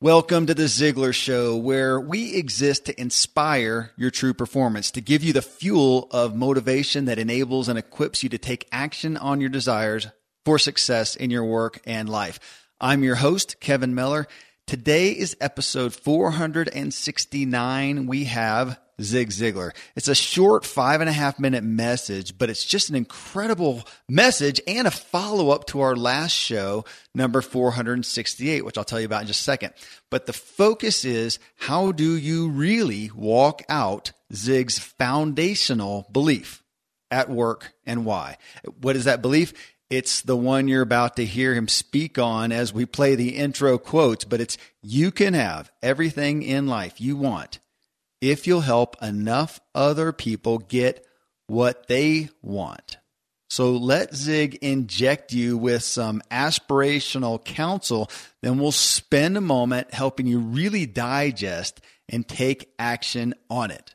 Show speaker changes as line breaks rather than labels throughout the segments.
Welcome to the Ziglar Show, where we exist to inspire your true performance, to give you the fuel of motivation that enables and equips you to take action on your desires for success in your work and life. I'm your host, Kevin Miller. Today is episode 469. We have Zig Ziglar. It's a short five and a half minute message, but it's just an incredible message and a follow up to our last show, number 468, which I'll tell you about in just a second. But the focus is how do you really walk out Zig's foundational belief at work and why? What is that belief? It's the one you're about to hear him speak on as we play the intro quotes, but it's you can have everything in life you want if you'll help enough other people get what they want. So let Zig inject you with some aspirational counsel. Then we'll spend a moment helping you really digest and take action on it.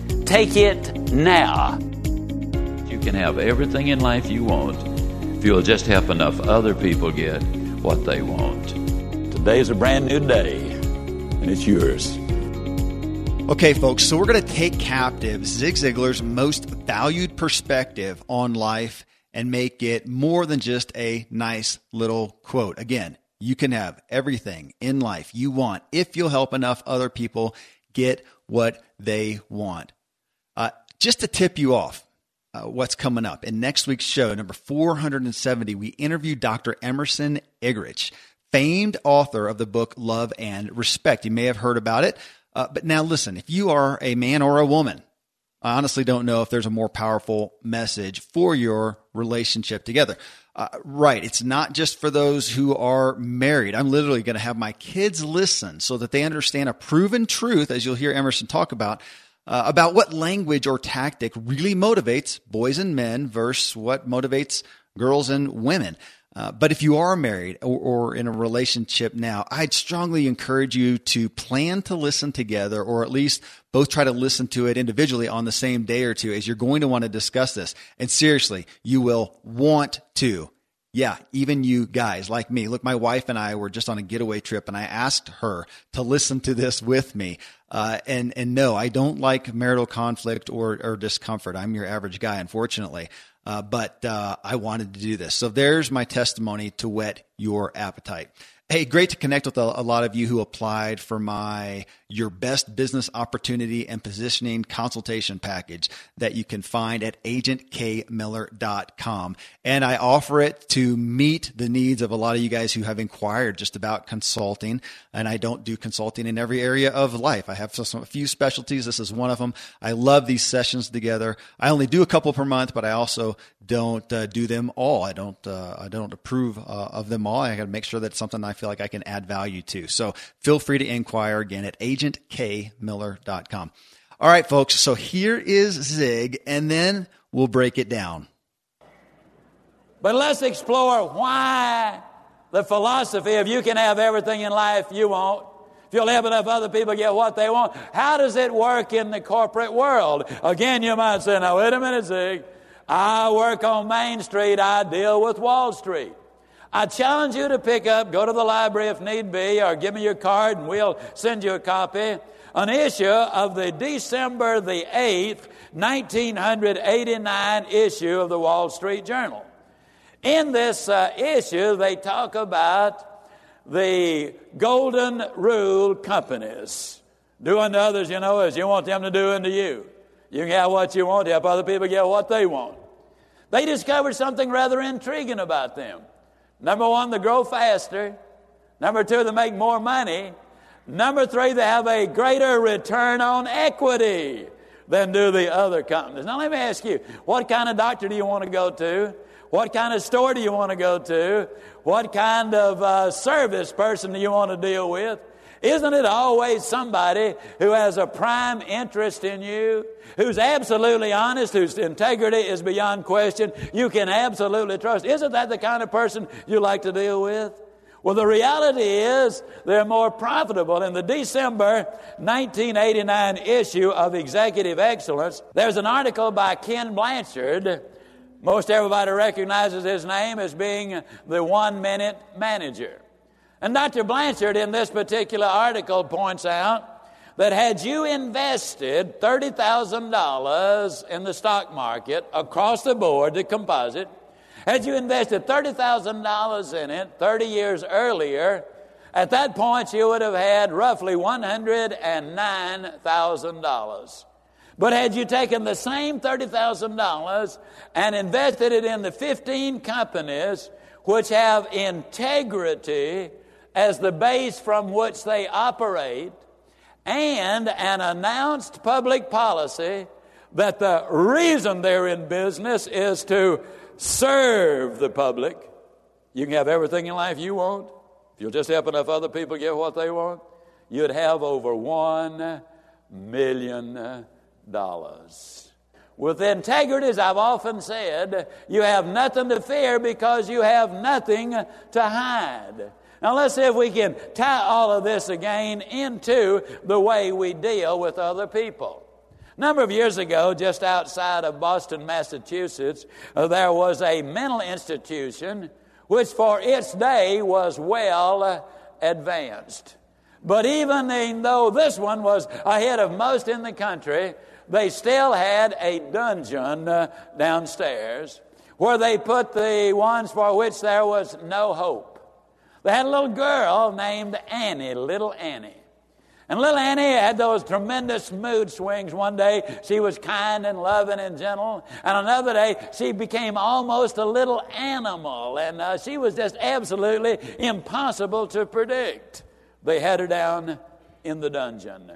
Take it now. You can have everything in life you want if you'll just help enough other people get what they want. Today's a brand new day, and it's yours.
Okay, folks, so we're going to take captive Zig Ziglar's most valued perspective on life and make it more than just a nice little quote. Again, you can have everything in life you want if you'll help enough other people get what they want. Uh, just to tip you off, uh, what's coming up in next week's show, number 470, we interview Dr. Emerson Eggerichs, famed author of the book Love and Respect. You may have heard about it. Uh, but now listen, if you are a man or a woman, I honestly don't know if there's a more powerful message for your relationship together. Uh, right. It's not just for those who are married. I'm literally going to have my kids listen so that they understand a proven truth, as you'll hear Emerson talk about, uh, about what language or tactic really motivates boys and men versus what motivates girls and women. Uh, but if you are married or, or, in a relationship now, I'd strongly encourage you to plan to listen together or at least both try to listen to it individually on the same day or two as you're going to want to discuss this. And seriously, you will want to. Yeah, even you guys like me. Look, my wife and I were just on a getaway trip and I asked her to listen to this with me. Uh, and and no, I don't like marital conflict or or discomfort. I'm your average guy, unfortunately. Uh, but uh, I wanted to do this. So there's my testimony to whet your appetite. Hey, great to connect with a, a, lot of you who applied for my Your Best Business Opportunity and Positioning consultation package that you can find at agentkmiller.com. And I offer it to meet the needs of a lot of you guys who have inquired just about consulting. And I don't do consulting in every area of life. I have some, a few specialties. This is one of them. I love these sessions together. I only do a couple per month, but I also don't uh, do them all. I don't, uh, I don't approve uh, of them all. I got to make sure that it's something I feel like I can add value to. So feel free to inquire again at agentkmiller.com. All right, folks. So here is Zig, and then we'll break it down.
But let's explore why the philosophy of you can have everything in life you want. If you'll help enough other people get what they want, how does it work in the corporate world? Again, you might say, now wait a minute, Zig. I work on Main Street, I deal with Wall Street. I challenge you to pick up, go to the library if need be, or give me your card and we'll send you a copy. An issue of the December the 8th, 1989 issue of the Wall Street Journal. In this uh, issue, they talk about the golden rule companies. Do unto others, you know, as you want them to do unto you. You can have what you want, help other people get what they want. They discovered something rather intriguing about them. Number one, they grow faster. Number two, they make more money. Number three, they have a greater return on equity than do the other companies. Now, let me ask you, what kind of doctor do you want to go to? What kind of store do you want to go to? What kind of uh, service person do you want to deal with? Isn't it always somebody who has a prime interest in you, who's absolutely honest, whose integrity is beyond question, you can absolutely trust? Isn't that the kind of person you like to deal with? Well, the reality is they're more profitable. In the December 1989 issue of Executive Excellence, there's an article by Ken Blanchard. Most everybody recognizes his name as being the one minute manager. And Dr. Blanchard, in this particular article, points out that had you invested $30,000 in the stock market across the board, the composite, had you invested $30,000 in it 30 years earlier, at that point you would have had roughly $109,000. But had you taken the same $30,000 and invested it in the 15 companies which have integrity as the base from which they operate and an announced public policy that the reason they're in business is to serve the public. You can have everything in life you want. If you'll just help enough other people get what they want, you'd have over one million dollars. With integrity, as I've often said, you have nothing to fear because you have nothing to hide. Now let's see if we can tie all of this again into the way we deal with other people. A number of years ago, just outside of Boston, Massachusetts, uh, there was a mental institution which for its day was well uh, advanced. But even though this one was ahead of most in the country, they still had a dungeon uh, downstairs where they put the ones for which there was no hope. They had a little girl named Annie, little Annie. And little Annie had those tremendous mood swings. One day she was kind and loving and gentle, and another day she became almost a little animal, and uh, she was just absolutely impossible to predict. They had her down in the dungeon.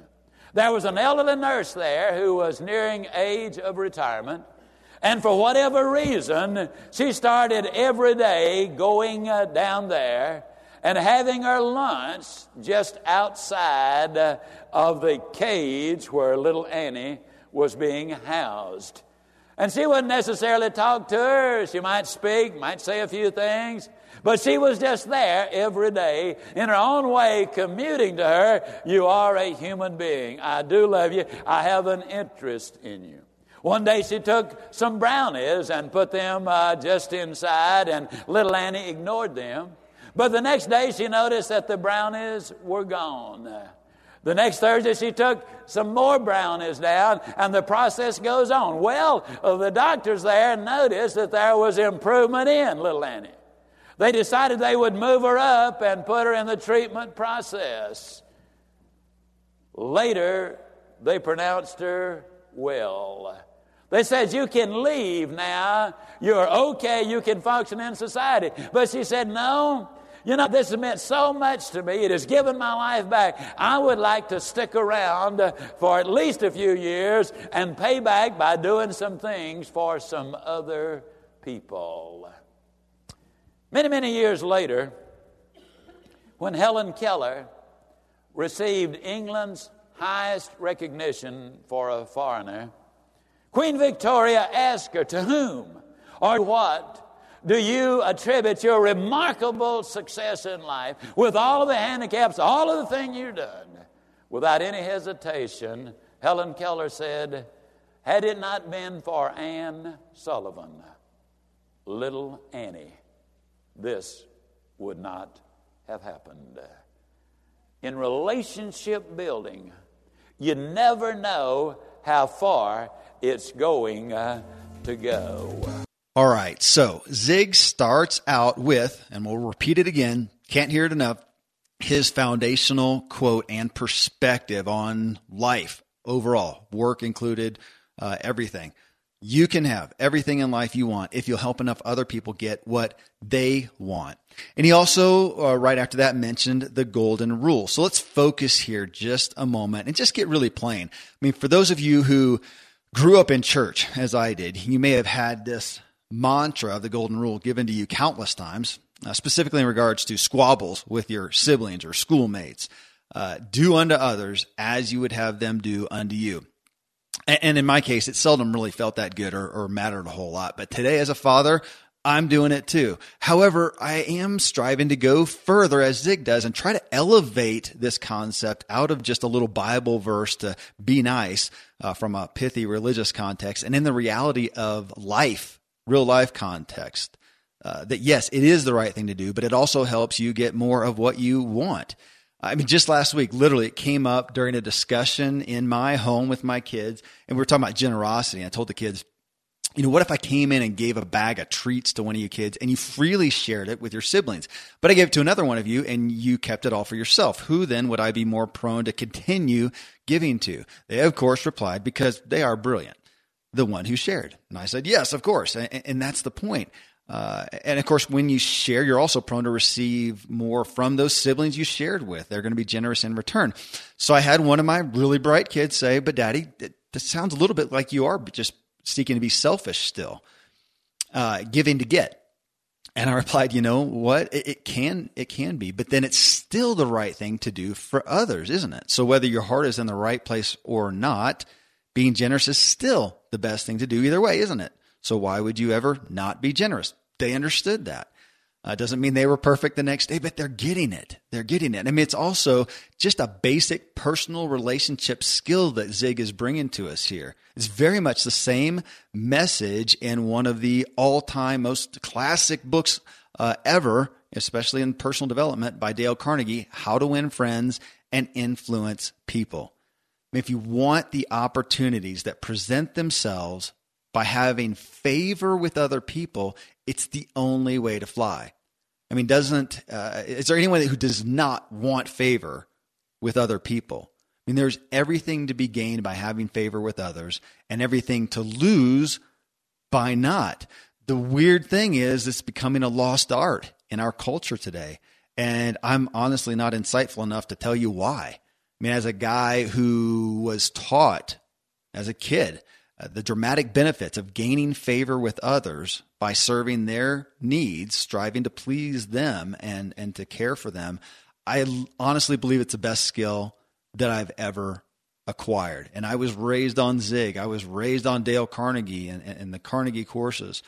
There was an elderly nurse there who was nearing age of retirement. And for whatever reason, she started every day going uh, down there and having her lunch just outside of the cage where little Annie was being housed. And she wouldn't necessarily talk to her. She might speak, might say a few things, but she was just there every day in her own way, commuting to her, You are a human being. I do love you. I have an interest in you. One day she took some brownies and put them uh, just inside, and little Annie ignored them. But the next day she noticed that the brownies were gone. The next Thursday, she took some more brownies down, and the process goes on. Well, uh, the doctors there noticed that there was improvement in little Annie. They decided they would move her up and put her in the treatment process. Later, they pronounced her well. They said, You can leave now. You're okay. You can function in society. But she said, No, you know, this has meant so much to me. It has given my life back. I would like to stick around for at least a few years and pay back by doing some things for some other people. Many, many years later, when Helen Keller received England's highest recognition for a foreigner, Queen Victoria asked her, To whom or what do you attribute your remarkable success in life with all of the handicaps, all of the things you've done? Without any hesitation, Helen Keller said, Had it not been for Anne Sullivan, little Annie, this would not have happened. In relationship building, you never know how far it's going uh, to go.
All right. So Zig starts out with, and we'll repeat it again, can't hear it enough, his foundational quote and perspective on life overall, work included, uh, everything. You can have everything in life you want if you'll help enough other people get what they want. And he also, uh, right after that, mentioned the golden rule. So let's focus here just a moment and just get really plain. I mean, for those of you who grew up in church, as I did, you may have had this mantra of the golden rule given to you countless times, uh, specifically in regards to squabbles with your siblings or schoolmates. Uh, do unto others as you would have them do unto you. And, and in my case, it seldom really felt that good or, or mattered a whole lot. But today, as a father, I'm doing it too. However, I am striving to go further as Zig does and try to elevate this concept out of just a little Bible verse to be nice uh, from a pithy religious context and in the reality of life, real life context. Uh, that yes, it is the right thing to do, but it also helps you get more of what you want. I mean, just last week, literally, it came up during a discussion in my home with my kids, and we were talking about generosity. I told the kids, you know, what if I came in and gave a bag of treats to one of you kids and you freely shared it with your siblings, but I gave it to another one of you and you kept it all for yourself? Who then would I be more prone to continue giving to? They, of course, replied, because they are brilliant, the one who shared. And I said, yes, of course. And, and that's the point. Uh, and of course, when you share, you're also prone to receive more from those siblings you shared with. They're going to be generous in return. So I had one of my really bright kids say, but daddy, this sounds a little bit like you are just seeking to be selfish still, uh, giving to get. And I replied, you know what? It, it, can, it can be, but then it's still the right thing to do for others, isn't it? So whether your heart is in the right place or not, being generous is still the best thing to do either way, isn't it? So why would you ever not be generous? They understood that. Uh, doesn't mean they were perfect the next day, but they're getting it. They're getting it. I mean, it's also just a basic personal relationship skill that Zig is bringing to us here. It's very much the same message in one of the all time most classic books uh, ever, especially in personal development by Dale Carnegie How to Win Friends and Influence People. If you want the opportunities that present themselves by having favor with other people, it's the only way to fly. I mean, doesn't uh, is there anyone who does not want favor with other people? I mean, there's everything to be gained by having favor with others, and everything to lose by not. The weird thing is, it's becoming a lost art in our culture today, and I'm honestly not insightful enough to tell you why. I mean, as a guy who was taught as a kid uh, the dramatic benefits of gaining favor with others by serving their needs, striving to please them and, and to care for them, I honestly believe it's the best skill that I've ever acquired. And I was raised on Zig. I was raised on Dale Carnegie and, and the Carnegie courses.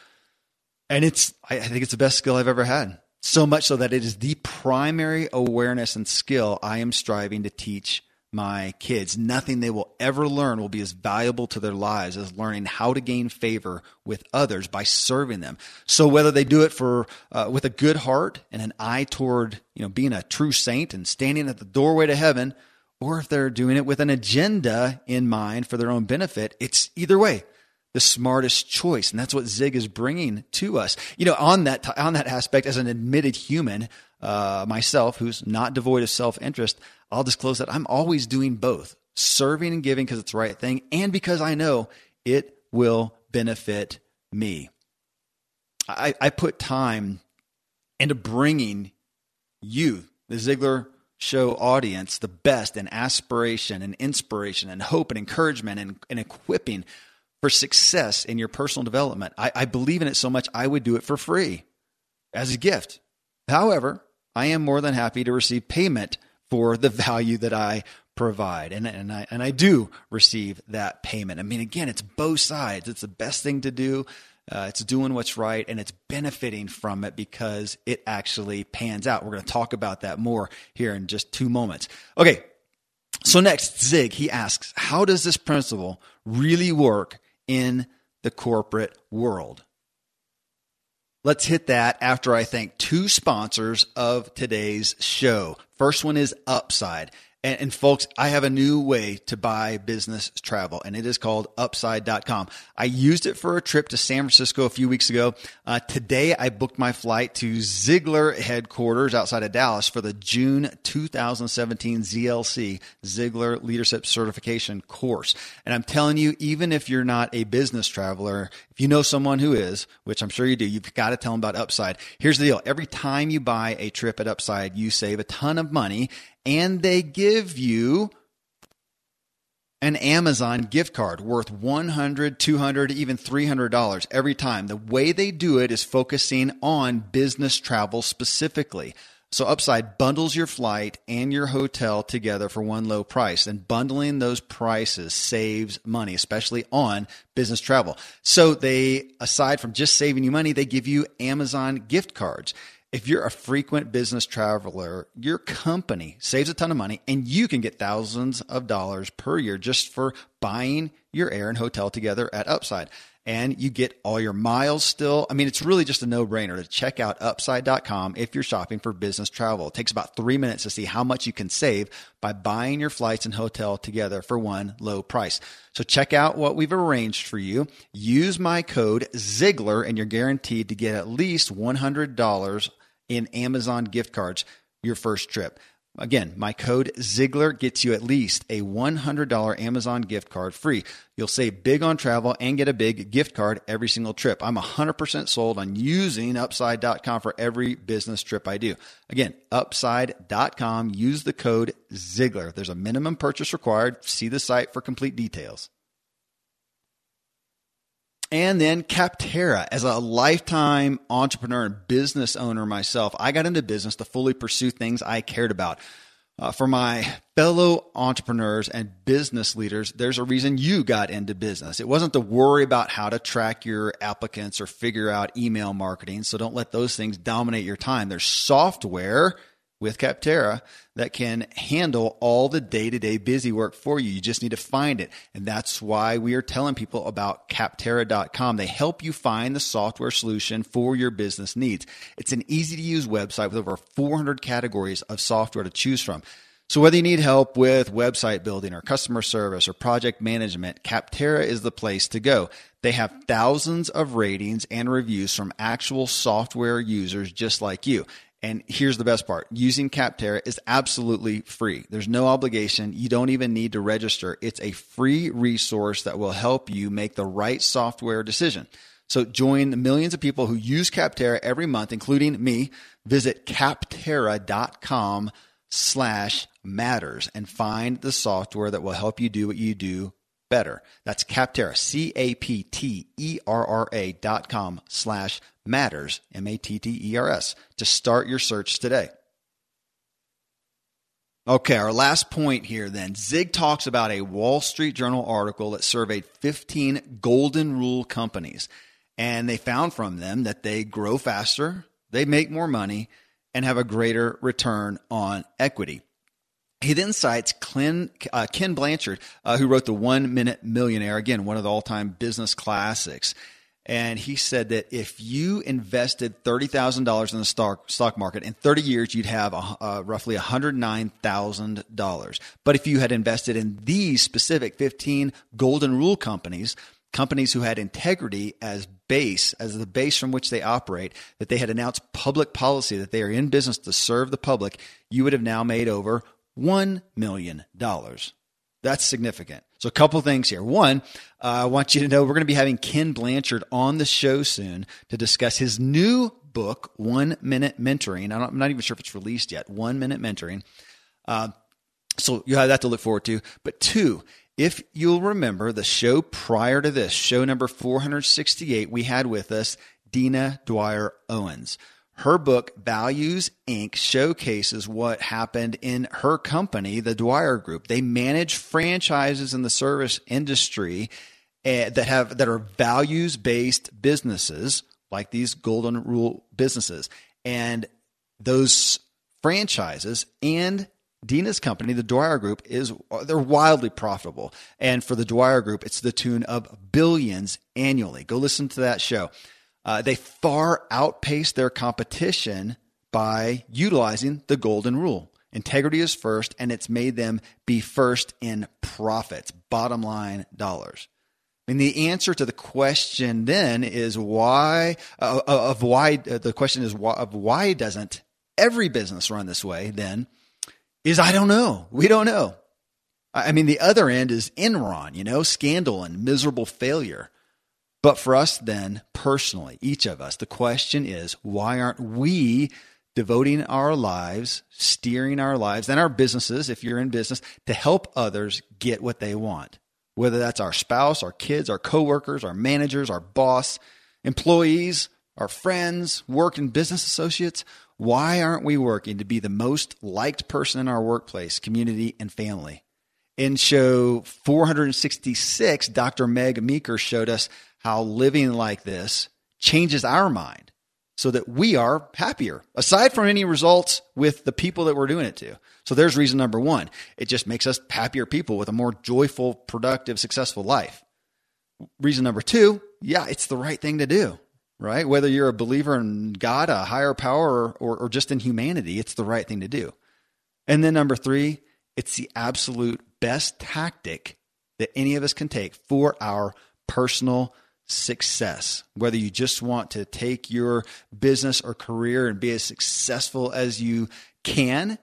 And it's, I think it's the best skill I've ever had. So much so that it is the primary awareness and skill I am striving to teach my kids. Nothing they will ever learn will be as valuable to their lives as learning how to gain favor with others by serving them. So whether they do it for uh, with a good heart and an eye toward you know being a true saint and standing at the doorway to heaven, or if they're doing it with an agenda in mind for their own benefit, it's either way the smartest choice and that's what zig is bringing to us you know on that on that aspect as an admitted human uh, myself who's not devoid of self-interest I'll disclose that I'm always doing both serving and giving because it's the right thing and because I know it will benefit me. I, I put time into bringing you, the Ziglar Show audience, the best in aspiration and inspiration and hope and encouragement and, and equipping for success in your personal development. I, I believe in it so much, I would do it for free as a gift. However, I am more than happy to receive payment for the value that I provide. And, and I, and I do receive that payment. I mean, again, it's both sides. It's the best thing to do. Uh, it's doing what's right and it's benefiting from it because it actually pans out. We're going to talk about that more here in just two moments. Okay. So next, Zig, he asks, how does this principle really work in the corporate world? Let's hit that after I thank two sponsors of today's show. First one is Upside. And, and, folks, I have a new way to buy business travel, and it is called upside.com. I used it for a trip to San Francisco a few weeks ago. Uh, today, I booked my flight to Ziglar headquarters outside of Dallas for the June 2017 ZLC, Ziglar Leadership Certification course. And I'm telling you, even if you're not a business traveler, if you know someone who is, which I'm sure you do, you've got to tell them about Upside. Here's the deal. Every time you buy a trip at Upside, you save a ton of money and they give you an Amazon gift card worth $100, $200, even $300 every time. The way they do it is focusing on business travel specifically. So Upside bundles your flight and your hotel together for one low price. And bundling those prices saves money, especially on business travel. So they, aside from just saving you money, they give you Amazon gift cards. If you're a frequent business traveler, your company saves a ton of money and you can get thousands of dollars per year just for buying your air and hotel together at Upside. And you get all your miles still. I mean, it's really just a no brainer to check out upside.com if you're shopping for business travel. It takes about three minutes to see how much you can save by buying your flights and hotel together for one low price. So check out what we've arranged for you. Use my code Ziglar and you're guaranteed to get at least $100 in Amazon gift cards your first trip. Again, my code Ziglar gets you at least a $100 Amazon gift card free. You'll save big on travel and get a big gift card every single trip. I'm 100% sold on using upside.com for every business trip I do. Again, upside.com, use the code Ziglar. There's a minimum purchase required. See the site for complete details. And then Capterra, as a lifetime entrepreneur and business owner myself, I got into business to fully pursue things I cared about. Uh, for my fellow entrepreneurs and business leaders, there's a reason you got into business. It wasn't to worry about how to track your applicants or figure out email marketing. So don't let those things dominate your time. There's software with Capterra that can handle all the day to day busy work for you. You just need to find it. And that's why we are telling people about Capterra.com. They help you find the software solution for your business needs. It's an easy to use website with over 400 categories of software to choose from. So whether you need help with website building or customer service or project management, Capterra is the place to go. They have thousands of ratings and reviews from actual software users just like you. And here's the best part using Capterra is absolutely free. There's no obligation. You don't even need to register. It's a free resource that will help you make the right software decision. So join the millions of people who use Capterra every month, including me. Visit capterra.com slash matters and find the software that will help you do what you do better. That's Capterra, C-A-P-T-E-R-R-A dot com slash matters, M-A-T-T-E-R-S, to start your search today. Okay, our last point here then. Zig talks about a Wall Street Journal article that surveyed 15 golden rule companies. And they found from them that they grow faster, they make more money, and have a greater return on equity. He then cites Ken, uh, Ken Blanchard, uh, who wrote The One Minute Millionaire, again, one of the all time business classics. And he said that if you invested $30,000 in the stock, stock market in 30 years, you'd have a, roughly $109,000. But if you had invested in these specific 15 golden rule companies, companies who had integrity as base, as the base from which they operate, that they had announced public policy that they are in business to serve the public, you would have now made over $1 million. That's significant. So, a couple things here. One, uh, I want you to know we're going to be having Ken Blanchard on the show soon to discuss his new book, One Minute Mentoring. I'm not even sure if it's released yet. One Minute Mentoring. Uh, so, you have that to look forward to. But two, if you'll remember the show prior to this, show number 468, we had with us Dina Dwyer Owens. Her book, Values Inc., showcases what happened in her company, the Dwyer Group. They manage franchises in the service industry uh, that have that are values based businesses, like these Golden Rule businesses, and those franchises and Dina's company, the Dwyer Group, is they're wildly profitable, and for the Dwyer Group, it's the tune of billions annually. Go listen to that show. Uh, they far outpace their competition by utilizing the golden rule. Integrity is first, and it's made them be first in profits, bottom line dollars. I mean, the answer to the question then is why uh, uh of why uh, the question is why, of why doesn't every business run this way? Then is I don't know. We don't know. I mean, the other end is Enron, you know, scandal and miserable failure. But for us, then, personally, each of us, the question is why aren't we devoting our lives, steering our lives and our businesses, if you're in business, to help others get what they want. Whether that's our spouse, our kids, our coworkers, our managers, our boss, employees, our friends, work and business associates, why aren't we working to be the most liked person in our workplace, community, and family? In show 466, Dr. Meg Meeker showed us how living like this changes our mind so that we are happier, aside from any results with the people that we're doing it to. So there's reason number one. It just makes us happier people with a more joyful, productive, successful life. Reason number two, yeah, it's the right thing to do right? Whether you're a believer in God, a higher power, or, or, or, just in humanity, it's the right thing to do. And then number three, it's the absolute best tactic that any of us can take for our personal success. Whether you just want to take your business or career and be as successful as you can,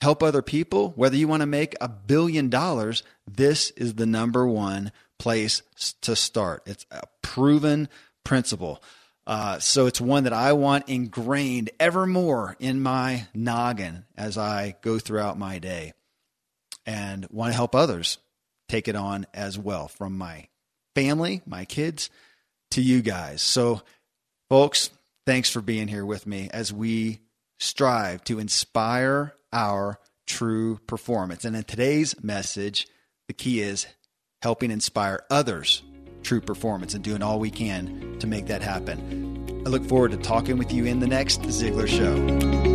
help other people, whether you want to make a billion dollars, this is the number one place to start. It's a proven principle. Uh, so it's one that I want ingrained ever more in my noggin as I go throughout my day and want to help others take it on as well from my family, my kids, to you guys. So, folks, thanks for being here with me as we strive to inspire our true performance. And in today's message, the key is helping inspire others true performance and doing all we can to make that happen. I look forward to talking with you in the next Ziglar Show.